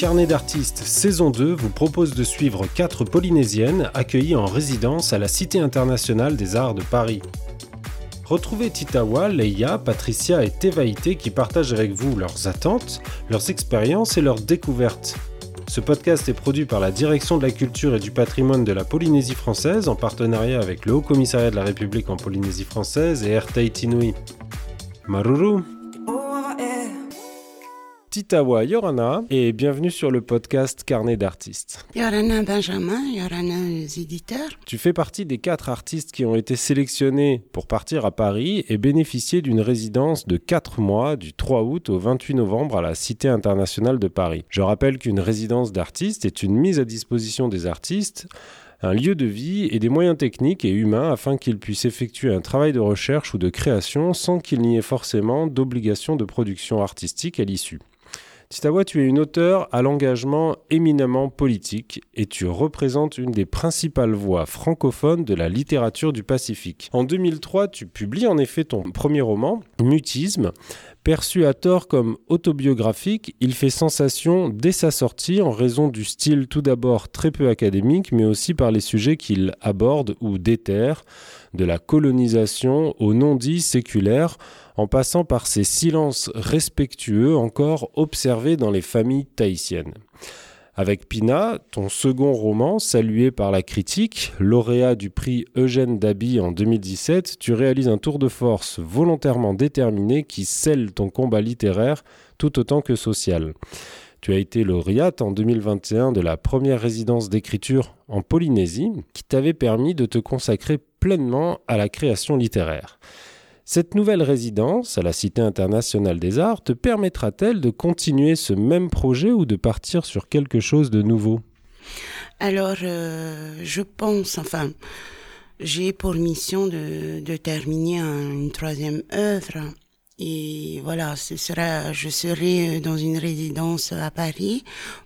Carnet d'artistes saison 2 vous propose de suivre quatre Polynésiennes accueillies en résidence à la Cité internationale des arts de Paris. Retrouvez Titawa, Leia, Patricia et Tevaïté qui partagent avec vous leurs attentes, leurs expériences et leurs découvertes. Ce podcast est produit par la Direction de la culture et du patrimoine de la Polynésie française en partenariat avec le Haut Commissariat de la République en Polynésie française et RT Tinui. Maruru Titawa Yorana et bienvenue sur le podcast Carnet d'artistes. Yorana Benjamin, Yorana éditeurs. Tu fais partie des quatre artistes qui ont été sélectionnés pour partir à Paris et bénéficier d'une résidence de 4 mois du 3 août au 28 novembre à la Cité internationale de Paris. Je rappelle qu'une résidence d'artistes est une mise à disposition des artistes un lieu de vie et des moyens techniques et humains afin qu'ils puissent effectuer un travail de recherche ou de création sans qu'il n'y ait forcément d'obligation de production artistique à l'issue. Titawa, tu es une auteure à l'engagement éminemment politique et tu représentes une des principales voix francophones de la littérature du Pacifique. En 2003, tu publies en effet ton premier roman, Mutisme. Perçu à tort comme autobiographique, il fait sensation dès sa sortie en raison du style tout d'abord très peu académique, mais aussi par les sujets qu'il aborde ou déterre, de la colonisation au non-dit séculaire, en passant par ces silences respectueux encore observés dans les familles tahitiennes. Avec Pina, ton second roman, salué par la critique, lauréat du prix Eugène Daby en 2017, tu réalises un tour de force volontairement déterminé qui scelle ton combat littéraire tout autant que social. Tu as été lauréate en 2021 de la première résidence d'écriture en Polynésie qui t'avait permis de te consacrer pleinement à la création littéraire. Cette nouvelle résidence à la Cité internationale des arts te permettra-t-elle de continuer ce même projet ou de partir sur quelque chose de nouveau? Alors, euh, je pense, enfin, j'ai pour mission de, terminer une troisième œuvre. Et voilà, ce sera, je serai dans une résidence à Paris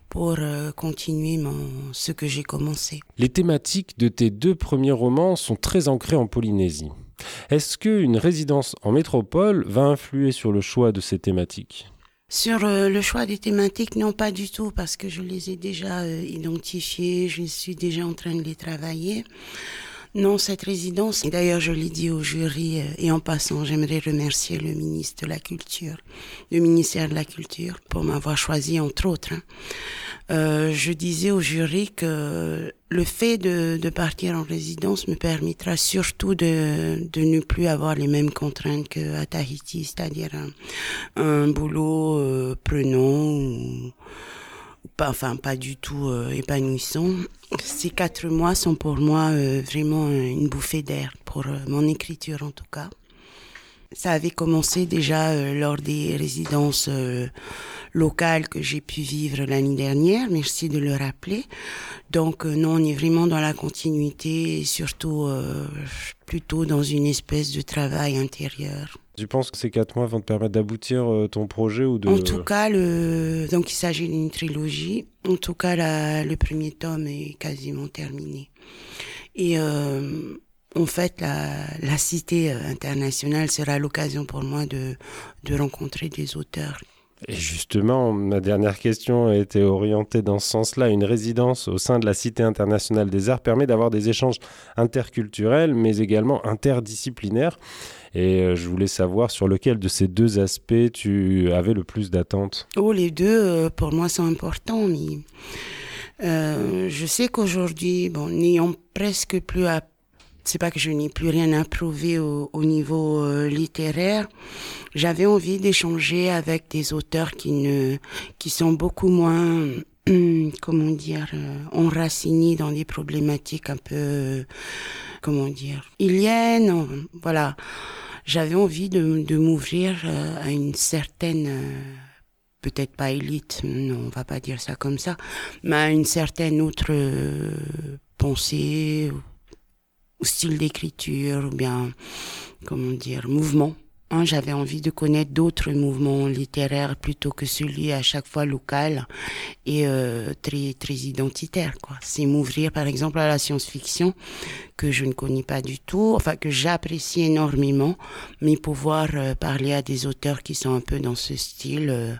pour euh, continuer mon, ce que j'ai commencé. Les thématiques de tes deux premiers romans sont très ancrées en Polynésie. Est-ce qu'une résidence en métropole va influer sur le choix de ces thématiques? Sur euh, le choix des thématiques, non pas du tout, parce que je les ai déjà euh, identifiées, je suis déjà en train de les travailler. Non, cette résidence, et d'ailleurs je l'ai dit au jury, euh, et en passant, j'aimerais remercier le ministre de la Culture, le ministère de la Culture, pour m'avoir choisi, entre autres. Hein. Euh, je disais au jury que le fait de, de, partir en résidence me permettra surtout de, de ne plus avoir les mêmes contraintes qu'à Tahiti, c'est-à-dire un, un, boulot euh, prenant ou pas, enfin pas du tout euh, épanouissant. Ces quatre mois sont pour moi euh, vraiment une bouffée d'air pour euh, mon écriture en tout cas. Ça avait commencé déjà lors des résidences locales que j'ai pu vivre l'année dernière. Merci de le rappeler. Donc non, on est vraiment dans la continuité et surtout plutôt dans une espèce de travail intérieur. Tu penses que ces quatre mois vont te permettre d'aboutir euh, ton projet ou de... En tout cas, le... donc il s'agit d'une trilogie. En tout cas, le premier tome est quasiment terminé. Et euh, en fait, la, la cité euh, internationale sera l'occasion pour moi de, de rencontrer des auteurs et justement, ma dernière question a été orientée dans ce sens-là. Une résidence au sein de la Cité internationale des arts permet d'avoir des échanges interculturels, mais également interdisciplinaires. Et euh, je voulais savoir sur lequel de ces deux aspects tu avais le plus d'attentes. Oh, les deux, euh, pour moi, sont importants. Mais, euh, je sais qu'aujourd'hui, bon, n'ayant presque plus à c'est pas que je n'ai plus rien à prouver au, niveau euh, littéraire. J'avais envie d'échanger avec des auteurs qui ne, qui sont beaucoup moins, comment dire, euh, enracinés dans des problématiques un peu, comment dire, iliennes. Voilà. J'avais envie de, de m'ouvrir euh, à une certaine peut-être pas élite, non, on va pas dire ça comme ça, mais à une certaine autre pensée, style d'écriture, ou bien, comment dire, mouvement. Hein, j'avais envie de connaître d'autres mouvements littéraires plutôt que celui à chaque fois local et euh, très très identitaire. C'est m'ouvrir par exemple à la science-fiction que je ne connais pas du tout, enfin que j'apprécie énormément, mais pouvoir euh, parler à des auteurs qui sont un peu dans ce style. Euh,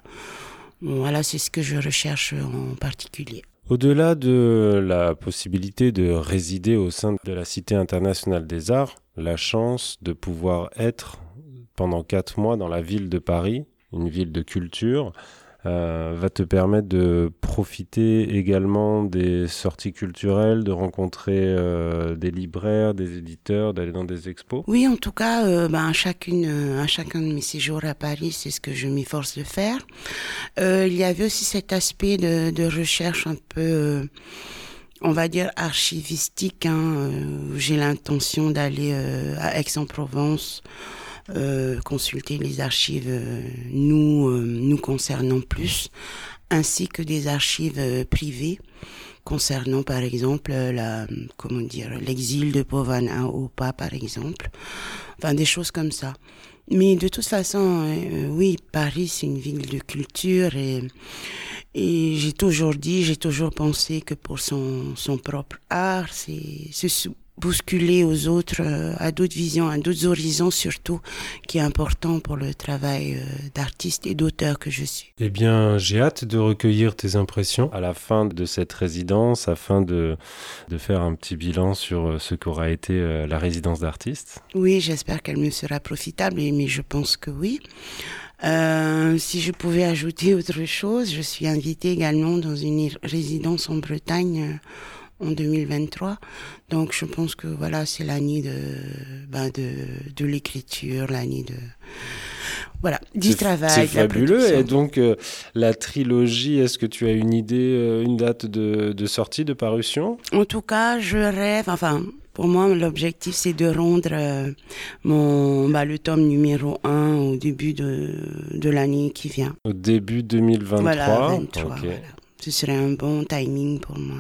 Voilà, c'est ce que je recherche en particulier. Au-delà de la possibilité de résider au sein de la Cité internationale des arts, la chance de pouvoir être pendant quatre mois dans la ville de Paris, une ville de culture, va te permettre de profiter également des sorties culturelles, de rencontrer euh, des libraires, des éditeurs, d'aller dans des expos Oui, en tout cas, euh, ben, à, chacune, chacun de mes séjours à Paris, c'est ce que je m'efforce de faire. il y avait aussi cet aspect de, de recherche un peu on va dire archivistique. Hein, J'ai l'intention d'aller à Aix-en-Provence euh, consulter les archives euh, nous euh, nous concernant plus, ainsi que des archives privées concernant par exemple la comment dire l'exil de Povana au pas par exemple, enfin des choses comme ça. Mais de toute façon, oui, Paris c'est une ville de culture et et j'ai toujours dit, j'ai toujours pensé que pour son son propre art, c'est bousculer aux autres, euh, à d'autres visions, à d'autres horizons surtout, qui est important pour le travail euh, d'artiste et d'auteur que je suis. Eh bien, j'ai hâte de recueillir tes impressions à la fin de cette résidence, afin de, de faire un petit bilan sur euh, ce qu'aura été la résidence d'artiste. Oui, j'espère qu'elle me sera profitable, mais je pense que oui. Euh, si je pouvais ajouter autre chose, je suis invitée également dans une résidence en Bretagne en 2023. Donc je pense que voilà, c'est l'année de, ben de, de l'écriture, l'année de voilà, du travail. C'est fabuleux. Et donc, euh, la trilogie, est-ce que tu as une idée, euh, une date de, de, sortie, de parution? En tout cas, je rêve, enfin, pour moi, l'objectif, c'est de rendre euh, mon, bah, le tome numéro 1 au début de, de l'année qui vient. Au début 2023 Voilà, 23, voilà. Ce serait un bon timing pour moi.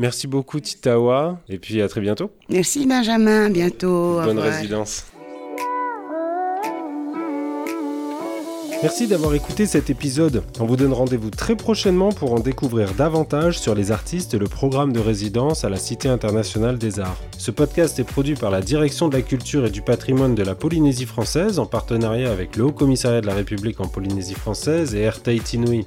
Merci beaucoup Titawa et puis à très bientôt. Merci Benjamin, à bientôt. Bonne résidence. Merci d'avoir écouté cet épisode. On vous donne rendez-vous très prochainement pour en découvrir davantage sur les artistes et le programme de résidence à la Cité internationale des arts. Ce podcast est produit par la Direction de la culture et du patrimoine de la Polynésie française en partenariat avec le Haut Commissariat de la République en Polynésie française et RT Inouï.